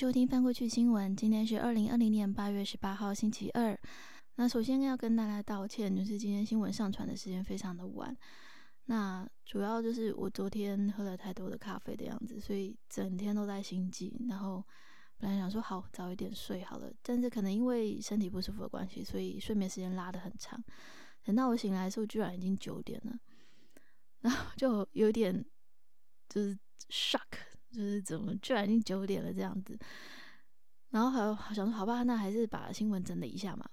收听翻过去新闻。今天是二零二零年八月十八号，星期二。那首先要跟大家道歉，就是今天新闻上传的时间非常的晚。那主要就是我昨天喝了太多的咖啡的样子，所以整天都在心悸。然后本来想说好早一点睡好了，但是可能因为身体不舒服的关系，所以睡眠时间拉得很长。等到我醒来的时候，居然已经九点了，然后就有点就是 shock。就是怎么居然已经九点了这样子，然后还想说好吧，那还是把新闻整理一下嘛。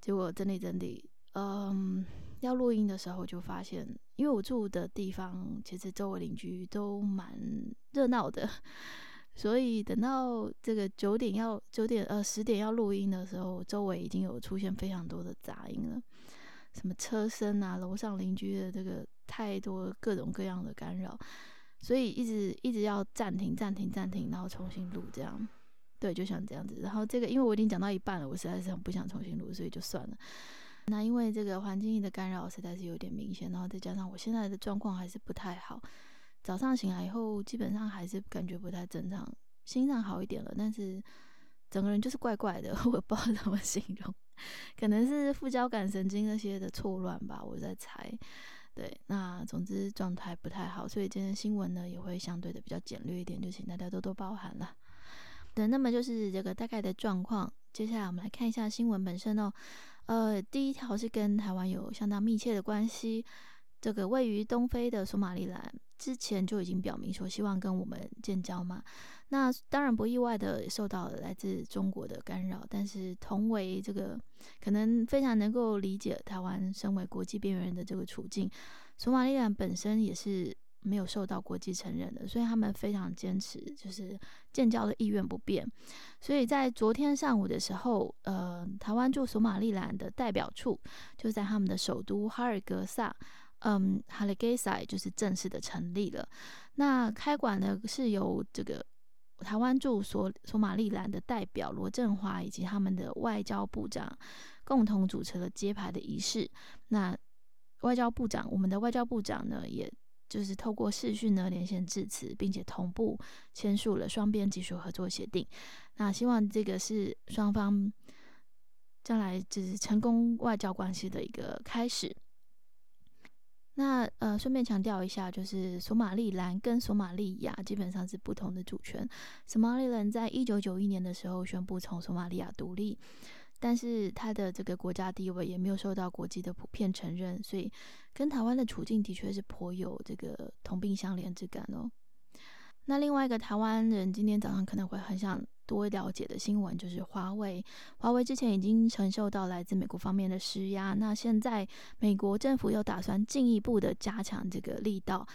结果整理整理，嗯，要录音的时候就发现，因为我住的地方其实周围邻居都蛮热闹的，所以等到这个九点要九点呃十点要录音的时候，周围已经有出现非常多的杂音了，什么车声啊，楼上邻居的这个太多各种各样的干扰。所以一直一直要暂停暂停暂停，然后重新录这样，对，就像这样子。然后这个因为我已经讲到一半了，我实在是很不想重新录，所以就算了。那因为这个环境的干扰实在是有点明显，然后再加上我现在的状况还是不太好，早上醒来以后基本上还是感觉不太正常，心脏好一点了，但是整个人就是怪怪的，我不知道怎么形容，可能是副交感神经那些的错乱吧，我在猜。对，那总之状态不太好，所以今天新闻呢也会相对的比较简略一点，就请大家多多包涵了。对，那么就是这个大概的状况。接下来我们来看一下新闻本身哦。呃，第一条是跟台湾有相当密切的关系。这个位于东非的索马里兰之前就已经表明说希望跟我们建交嘛，那当然不意外的受到了来自中国的干扰，但是同为这个可能非常能够理解台湾身为国际边缘人的这个处境，索马利兰本身也是没有受到国际承认的，所以他们非常坚持就是建交的意愿不变，所以在昨天上午的时候，呃，台湾驻索马利兰的代表处就在他们的首都哈尔格萨。嗯，哈利盖塞就是正式的成立了。那开馆呢是由这个台湾驻索索马利兰的代表罗振华以及他们的外交部长共同主持了揭牌的仪式。那外交部长，我们的外交部长呢，也就是透过视讯呢连线致辞，并且同步签署了双边技术合作协定。那希望这个是双方将来就是成功外交关系的一个开始。那呃，顺便强调一下，就是索马利兰跟索马利亚基本上是不同的主权。索马利兰在一九九一年的时候宣布从索马利亚独立，但是它的这个国家地位也没有受到国际的普遍承认，所以跟台湾的处境的确是颇有这个同病相怜之感哦。那另外一个台湾人今天早上可能会很想。多了解的新闻就是华为，华为之前已经承受到来自美国方面的施压，那现在美国政府又打算进一步的加强这个力道。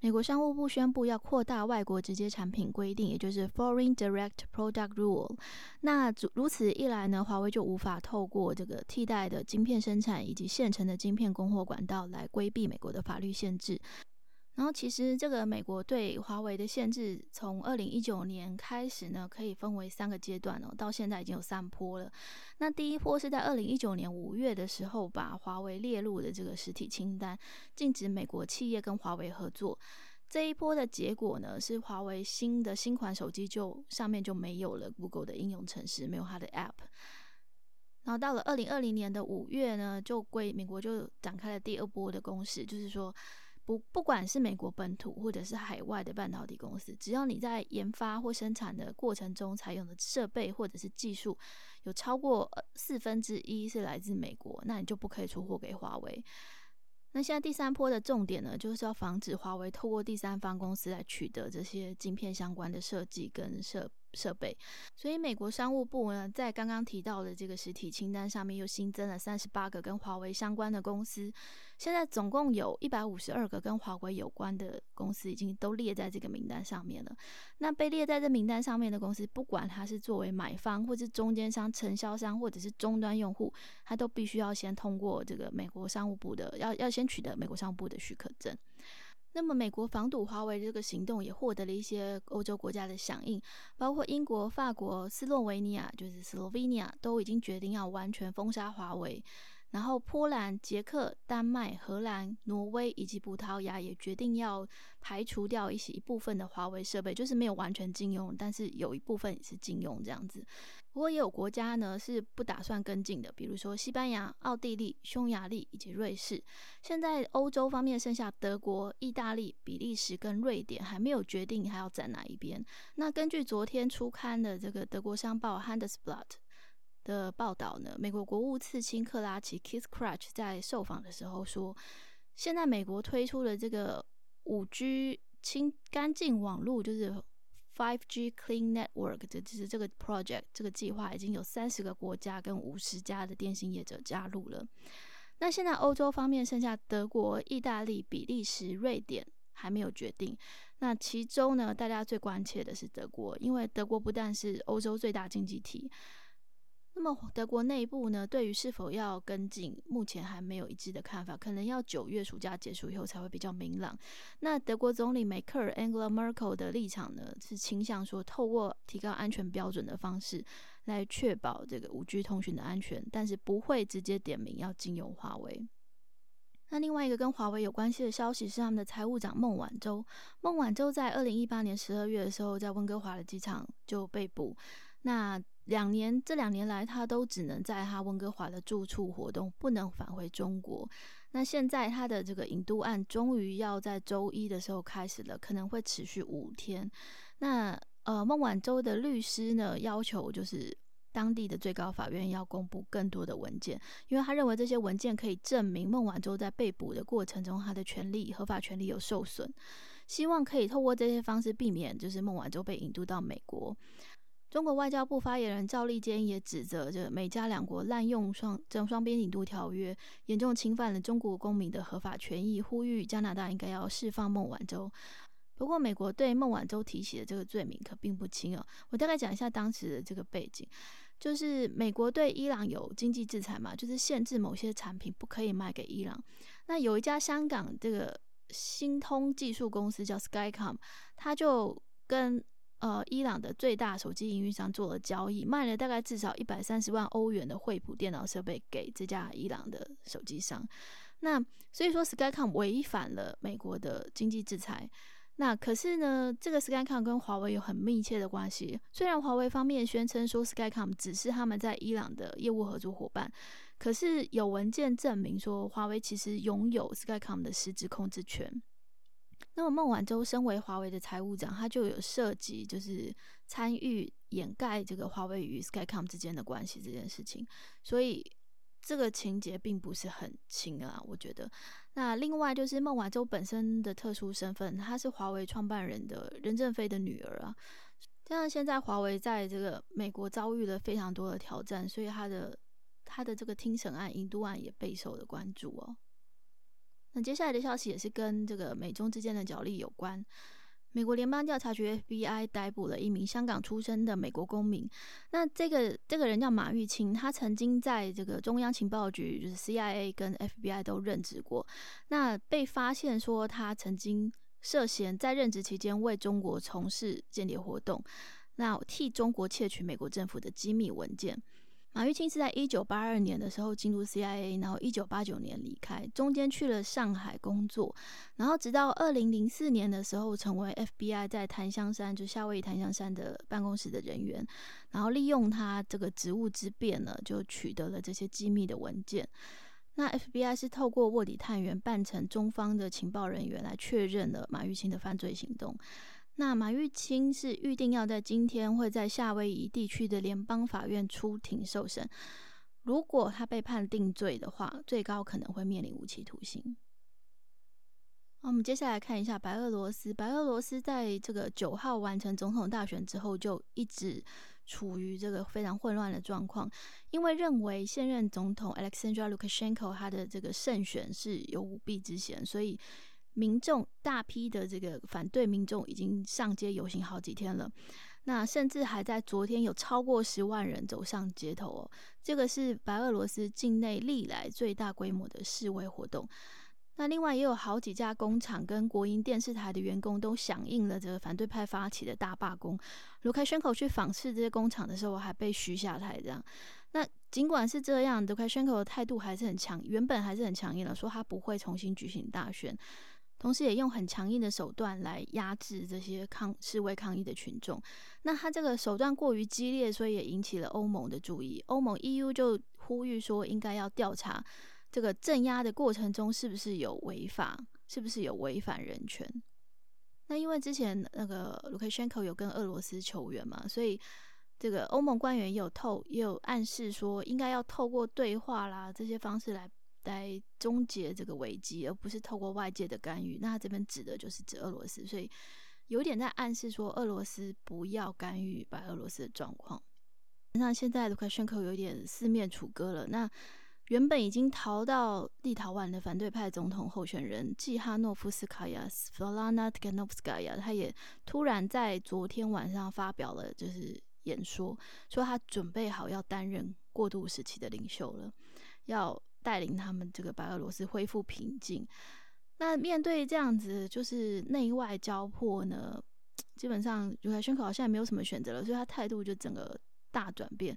美国商务部宣布要扩大外国直接产品规定，也就是 Foreign Direct Product Rule。那如此一来呢，华为就无法透过这个替代的晶片生产以及现成的晶片供货管道来规避美国的法律限制。然后，其实这个美国对华为的限制，从二零一九年开始呢，可以分为三个阶段哦。到现在已经有三波了。那第一波是在二零一九年五月的时候，把华为列入的这个实体清单，禁止美国企业跟华为合作。这一波的结果呢，是华为新的新款手机就上面就没有了 Google 的应用程式，没有它的 App。然后到了二零二零年的五月呢，就归美国就展开了第二波的攻势，就是说。不，不管是美国本土或者是海外的半导体公司，只要你在研发或生产的过程中采用的设备或者是技术有超过四分之一是来自美国，那你就不可以出货给华为。那现在第三波的重点呢，就是要防止华为透过第三方公司来取得这些晶片相关的设计跟设。设备，所以美国商务部呢，在刚刚提到的这个实体清单上面又新增了三十八个跟华为相关的公司，现在总共有一百五十二个跟华为有关的公司已经都列在这个名单上面了。那被列在这名单上面的公司，不管它是作为买方，或是中间商、承销商，或者是终端用户，它都必须要先通过这个美国商务部的，要要先取得美国商务部的许可证。那么，美国防堵华为这个行动也获得了一些欧洲国家的响应，包括英国、法国、斯洛维尼亚，就是斯洛维尼亚，都已经决定要完全封杀华为。然后波兰、捷克、丹麦、荷兰、挪威以及葡萄牙也决定要排除掉一些一部分的华为设备，就是没有完全禁用，但是有一部分也是禁用这样子。不过也有国家呢是不打算跟进的，比如说西班牙、奥地利、匈牙利以及瑞士。现在欧洲方面剩下德国、意大利、比利时跟瑞典还没有决定还要站哪一边。那根据昨天初刊的这个德国商报《Handelsblatt》。的报道呢，美国国务次卿克拉奇 （Keith Krach） 在受访的时候说，现在美国推出的这个五 G 清干净网络，就是 Five G Clean Network，这就是这个 project 这个计划，已经有三十个国家跟五十家的电信业者加入了。那现在欧洲方面剩下德国、意大利、比利时、瑞典还没有决定。那其中呢，大家最关切的是德国，因为德国不但是欧洲最大经济体。那么德国内部呢，对于是否要跟进，目前还没有一致的看法，可能要九月暑假结束以后才会比较明朗。那德国总理梅克尔 （Angela Merkel） 的立场呢，是倾向说，透过提高安全标准的方式来确保这个五 G 通讯的安全，但是不会直接点名要禁用华为。那另外一个跟华为有关系的消息是，他们的财务长孟晚舟。孟晚舟在二零一八年十二月的时候，在温哥华的机场就被捕。那两年，这两年来，他都只能在他温哥华的住处活动，不能返回中国。那现在他的这个引渡案终于要在周一的时候开始了，可能会持续五天。那呃，孟晚舟的律师呢，要求就是当地的最高法院要公布更多的文件，因为他认为这些文件可以证明孟晚舟在被捕的过程中，他的权利、合法权利有受损，希望可以透过这些方式避免，就是孟晚舟被引渡到美国。中国外交部发言人赵立坚也指责着美加两国滥用双这双边引渡条约，严重侵犯了中国公民的合法权益，呼吁加拿大应该要释放孟晚舟。不过，美国对孟晚舟提起的这个罪名可并不轻哦。我大概讲一下当时的这个背景，就是美国对伊朗有经济制裁嘛，就是限制某些产品不可以卖给伊朗。那有一家香港这个新通技术公司叫 Skycom，他就跟呃，伊朗的最大手机营运商做了交易，卖了大概至少一百三十万欧元的惠普电脑设备给这家伊朗的手机商。那所以说，Skycom 违反了美国的经济制裁。那可是呢，这个 Skycom 跟华为有很密切的关系。虽然华为方面宣称说 Skycom 只是他们在伊朗的业务合作伙伴，可是有文件证明说，华为其实拥有 Skycom 的实质控制权。那么孟晚舟身为华为的财务长，他就有涉及就是参与掩盖这个华为与 Skycom 之间的关系这件事情，所以这个情节并不是很轻啊，我觉得。那另外就是孟晚舟本身的特殊身份，她是华为创办人的任正非的女儿啊。加上现在华为在这个美国遭遇了非常多的挑战，所以他的他的这个听审案、引渡案也备受的关注哦。那接下来的消息也是跟这个美中之间的角力有关。美国联邦调查局 FBI 逮捕了一名香港出生的美国公民。那这个这个人叫马玉清，他曾经在这个中央情报局，就是 CIA 跟 FBI 都任职过。那被发现说他曾经涉嫌在任职期间为中国从事间谍活动，那替中国窃取美国政府的机密文件。马玉清是在一九八二年的时候进入 CIA，然后一九八九年离开，中间去了上海工作，然后直到二零零四年的时候成为 FBI 在檀香山，就夏威夷檀香山的办公室的人员，然后利用他这个职务之便呢，就取得了这些机密的文件。那 FBI 是透过卧底探员扮成中方的情报人员来确认了马玉清的犯罪行动。那马玉清是预定要在今天会在夏威夷地区的联邦法院出庭受审。如果他被判定罪的话，最高可能会面临无期徒刑。我们接下来看一下白俄罗斯。白俄罗斯在这个九号完成总统大选之后，就一直处于这个非常混乱的状况，因为认为现任总统 Alexander Lukashenko 他的这个胜选是有舞弊之嫌，所以。民众大批的这个反对民众已经上街游行好几天了，那甚至还在昨天有超过十万人走上街头哦。这个是白俄罗斯境内历来最大规模的示威活动。那另外也有好几家工厂跟国营电视台的员工都响应了这个反对派发起的大罢工。卢卡申科去访视这些工厂的时候，还被嘘下台。这样，那尽管是这样，卢卡申科的态度还是很强，原本还是很强硬的，说他不会重新举行大选，同时也用很强硬的手段来压制这些抗示威抗议的群众。那他这个手段过于激烈，所以也引起了欧盟的注意。欧盟 EU 就呼吁说，应该要调查。这个镇压的过程中是不是有违法？是不是有违反人权？那因为之前那个卢卡申科有跟俄罗斯求援嘛，所以这个欧盟官员也有透也有暗示说，应该要透过对话啦这些方式来来终结这个危机，而不是透过外界的干预。那他这边指的就是指俄罗斯，所以有点在暗示说，俄罗斯不要干预白俄罗斯的状况。那现在卢卡申科有点四面楚歌了，那。原本已经逃到立陶宛的反对派总统候选人季哈诺夫斯卡亚 （Svolana t k a n o v s k a y a 他也突然在昨天晚上发表了就是演说，说他准备好要担任过渡时期的领袖了，要带领他们这个白俄罗斯恢复平静。那面对这样子就是内外交迫呢，基本上卢卡申科好像也没有什么选择了，所以他态度就整个大转变。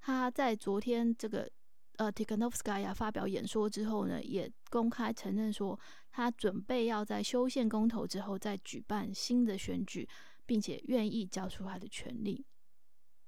他在昨天这个。呃，Tikhanovskaya 发表演说之后呢，也公开承认说，他准备要在修宪公投之后再举办新的选举，并且愿意交出他的权利。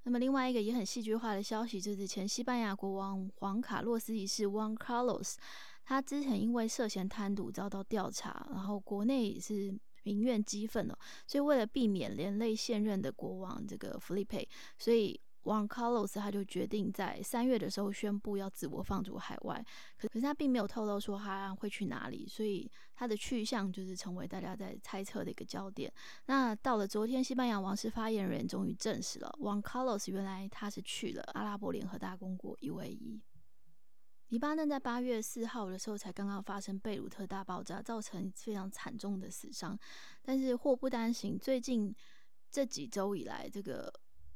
那么，另外一个也很戏剧化的消息，就是前西班牙国王黄卡洛斯一世 （Juan Carlos），他之前因为涉嫌贪渎遭到调查，然后国内也是民怨激愤了，所以为了避免连累现任的国王这个 Felipe，所以。Juan Carlos 他就决定在三月的时候宣布要自我放逐海外，可可是他并没有透露说他会去哪里，所以他的去向就是成为大家在猜测的一个焦点。那到了昨天，西班牙王室发言人终于证实了，Juan Carlos 原来他是去了阿拉伯联合大公国一位一。黎巴嫩在八月四号的时候才刚刚发生贝鲁特大爆炸，造成非常惨重的死伤，但是祸不单行，最近这几周以来，这个。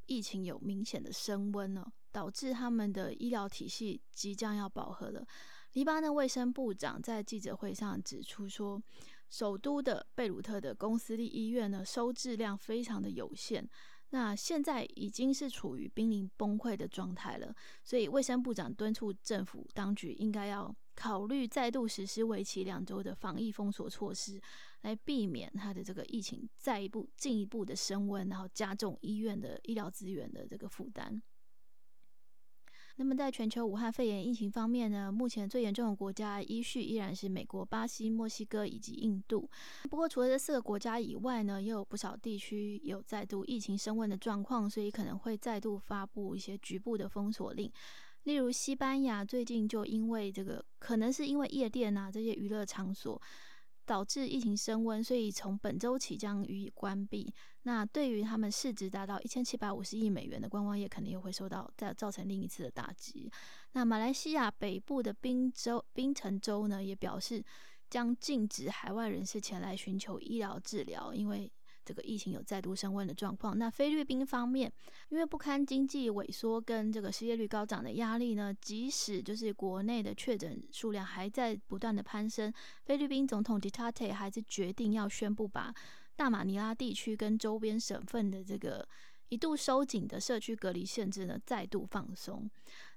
疫情有明显的升温哦，导致他们的医疗体系即将要饱和了。黎巴嫩卫生部长在记者会上指出说，首都的贝鲁特的公私立医院呢，收治量非常的有限。那现在已经是处于濒临崩溃的状态了，所以卫生部长敦促政府当局应该要考虑再度实施为期两周的防疫封锁措施，来避免它的这个疫情再一步进一步的升温，然后加重医院的医疗资源的这个负担。那么，在全球武汉肺炎疫情方面呢，目前最严重的国家依序依然是美国、巴西、墨西哥以及印度。不过，除了这四个国家以外呢，也有不少地区有再度疫情升温的状况，所以可能会再度发布一些局部的封锁令。例如，西班牙最近就因为这个，可能是因为夜店啊这些娱乐场所。导致疫情升温，所以从本周起将予以关闭。那对于他们市值达到一千七百五十亿美元的观光业，肯定又会受到再造成另一次的打击。那马来西亚北部的槟州、槟城州呢，也表示将禁止海外人士前来寻求医疗治疗，因为。这个疫情有再度升温的状况。那菲律宾方面，因为不堪经济萎缩跟这个失业率高涨的压力呢，即使就是国内的确诊数量还在不断的攀升，菲律宾总统 Duterte 还是决定要宣布把大马尼拉地区跟周边省份的这个一度收紧的社区隔离限制呢，再度放松。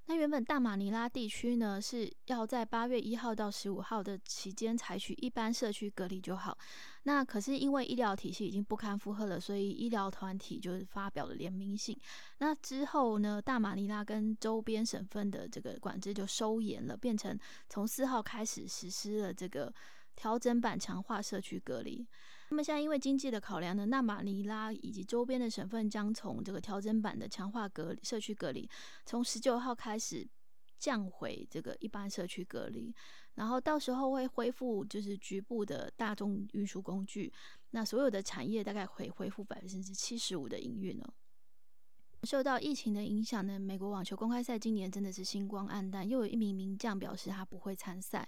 那原本大马尼拉地区呢是要在八月一号到十五号的期间采取一般社区隔离就好，那可是因为医疗体系已经不堪负荷了，所以医疗团体就是发表了联名信。那之后呢，大马尼拉跟周边省份的这个管制就收严了，变成从四号开始实施了这个调整版强化社区隔离。那么现在因为经济的考量呢，纳马尼拉以及周边的省份将从这个调整版的强化隔社区隔离，从十九号开始降回这个一般社区隔离，然后到时候会恢复就是局部的大众运输工具，那所有的产业大概会恢复百分之七十五的营运哦。受到疫情的影响呢，美国网球公开赛今年真的是星光黯淡，又有一名名将表示他不会参赛。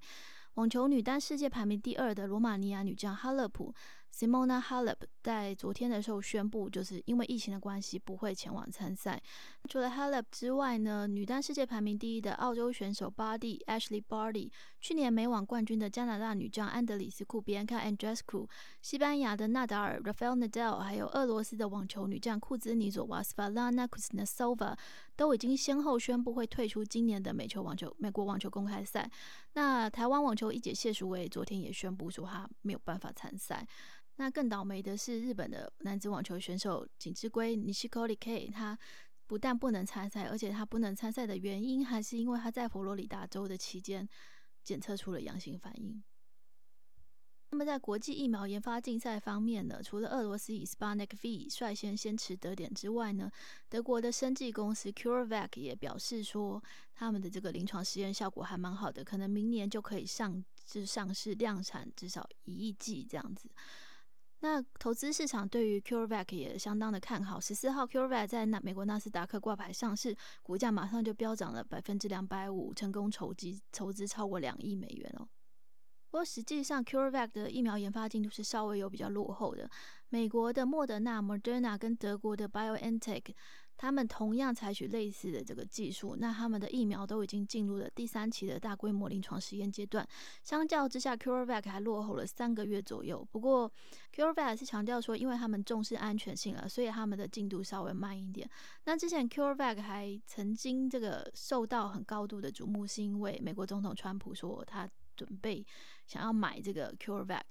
网球女单世界排名第二的罗马尼亚女将哈勒普，Simona Halep 在昨天的时候宣布，就是因为疫情的关系不会前往参赛。除了 Halep 之外呢，女单世界排名第一的澳洲选手 Barty Ashley Barty，去年美网冠军的加拿大女将安德里斯库比安卡 Andreescu，西班牙的纳达尔 Rafael Nadal，还有俄罗斯的网球女将库兹尼佐娃 Svalana Kuznetsova，都已经先后宣布会退出今年的美球网球美国网球公开赛。那台湾网球一姐谢淑薇昨天也宣布说，她没有办法参赛。那更倒霉的是日本的男子网球选手锦织圭 Nishikori K，他不但不能参赛，而且他不能参赛的原因还是因为他在佛罗里达州的期间检测出了阳性反应。那么在国际疫苗研发竞赛方面呢，除了俄罗斯以 Sputnik V 率先先持得点之外呢，德国的生技公司 CureVac 也表示说，他们的这个临床实验效果还蛮好的，可能明年就可以上至上市量产至少一亿剂这样子。那投资市场对于 CureVac 也相当的看好。十四号 CureVac 在纳美国纳斯达克挂牌上市，股价马上就飙涨了百分之两百五，成功筹集筹资超过两亿美元哦。不过实际上，CureVac 的疫苗研发进度是稍微有比较落后的。美国的莫德纳 （Moderna） 跟德国的 BioNTech。他们同样采取类似的这个技术，那他们的疫苗都已经进入了第三期的大规模临床实验阶段。相较之下，CureVac 还落后了三个月左右。不过，CureVac 是强调说，因为他们重视安全性了，所以他们的进度稍微慢一点。那之前 CureVac 还曾经这个受到很高度的瞩目，是因为美国总统川普说他准备想要买这个 CureVac。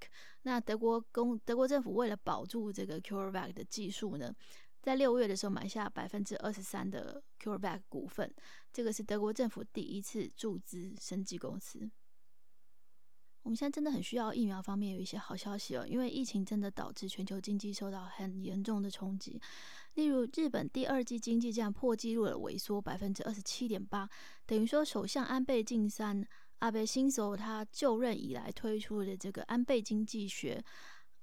那德国公德国政府为了保住这个 CureVac 的技术呢？在六月的时候买下百分之二十三的 CureVac 股份，这个是德国政府第一次注资生技公司。我们现在真的很需要疫苗方面有一些好消息哦，因为疫情真的导致全球经济受到很严重的冲击。例如，日本第二季经济这样破纪录的萎缩百分之二十七点八，等于说首相安倍晋三阿倍新手他就任以来推出的这个安倍经济学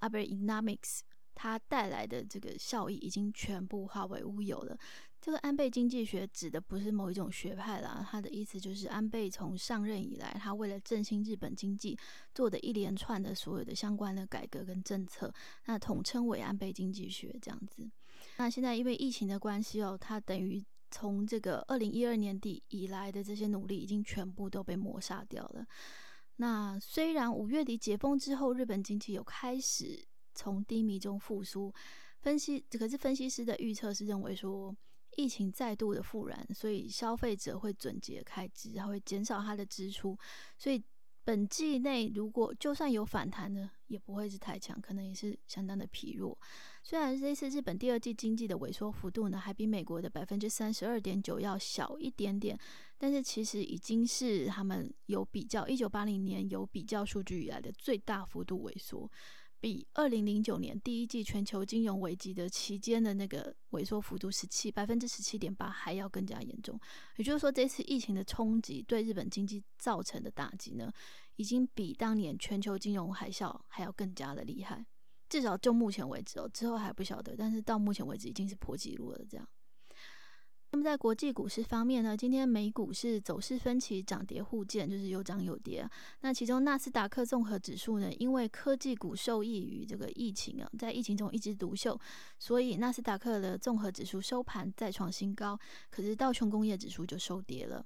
Abenomics。它带来的这个效益已经全部化为乌有了。这个安倍经济学指的不是某一种学派啦，它的意思就是安倍从上任以来，他为了振兴日本经济做的一连串的所有的相关的改革跟政策，那统称为安倍经济学这样子。那现在因为疫情的关系哦，它等于从这个二零一二年底以来的这些努力已经全部都被抹杀掉了。那虽然五月底解封之后，日本经济有开始。从低迷中复苏，分析可是分析师的预测是认为说，疫情再度的复燃，所以消费者会准节开支，他会减少他的支出，所以本季内如果就算有反弹呢，也不会是太强，可能也是相当的疲弱。虽然这次日本第二季经济的萎缩幅度呢，还比美国的百分之三十二点九要小一点点，但是其实已经是他们有比较一九八零年有比较数据以来的最大幅度萎缩。比二零零九年第一季全球金融危机的期间的那个萎缩幅度十七百分之十七点八还要更加严重。也就是说，这次疫情的冲击对日本经济造成的打击呢，已经比当年全球金融海啸还要更加的厉害。至少就目前为止哦，之后还不晓得。但是到目前为止已经是破纪录了，这样。那么在国际股市方面呢，今天美股是走势分歧，涨跌互见，就是有涨有跌。那其中纳斯达克综合指数呢，因为科技股受益于这个疫情啊，在疫情中一枝独秀，所以纳斯达克的综合指数收盘再创新高。可是道琼工业指数就收跌了。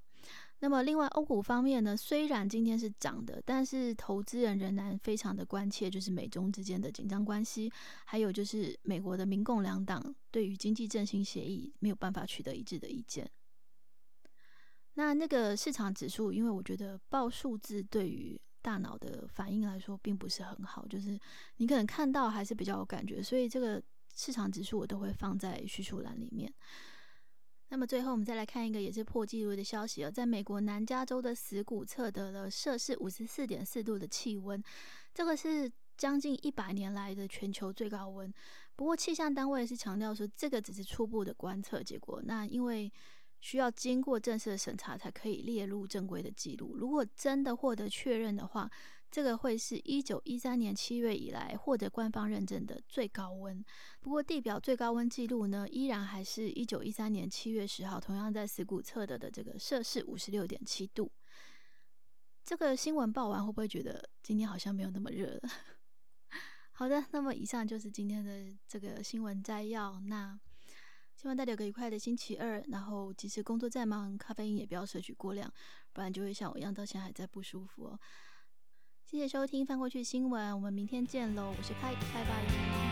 那么，另外欧股方面呢？虽然今天是涨的，但是投资人仍然非常的关切，就是美中之间的紧张关系，还有就是美国的民共两党对于经济振兴协议没有办法取得一致的意见。那那个市场指数，因为我觉得报数字对于大脑的反应来说并不是很好，就是你可能看到还是比较有感觉，所以这个市场指数我都会放在叙述栏里面。那么最后，我们再来看一个也是破纪录的消息哦，在美国南加州的死谷测得了摄氏五十四点四度的气温，这个是将近一百年来的全球最高温。不过气象单位是强调说，这个只是初步的观测结果。那因为需要经过正式的审查才可以列入正规的记录。如果真的获得确认的话，这个会是一九一三年七月以来获得官方认证的最高温。不过，地表最高温记录呢，依然还是一九一三年七月十号，同样在死谷测得的这个摄氏五十六点七度。这个新闻报完，会不会觉得今天好像没有那么热了？好的，那么以上就是今天的这个新闻摘要。那希望大家有个愉快的星期二，然后即使工作再忙，咖啡因也不要摄取过量，不然就会像我一样，到现在还在不舒服哦。谢谢收听翻过去新闻，我们明天见喽！我是派，拜拜。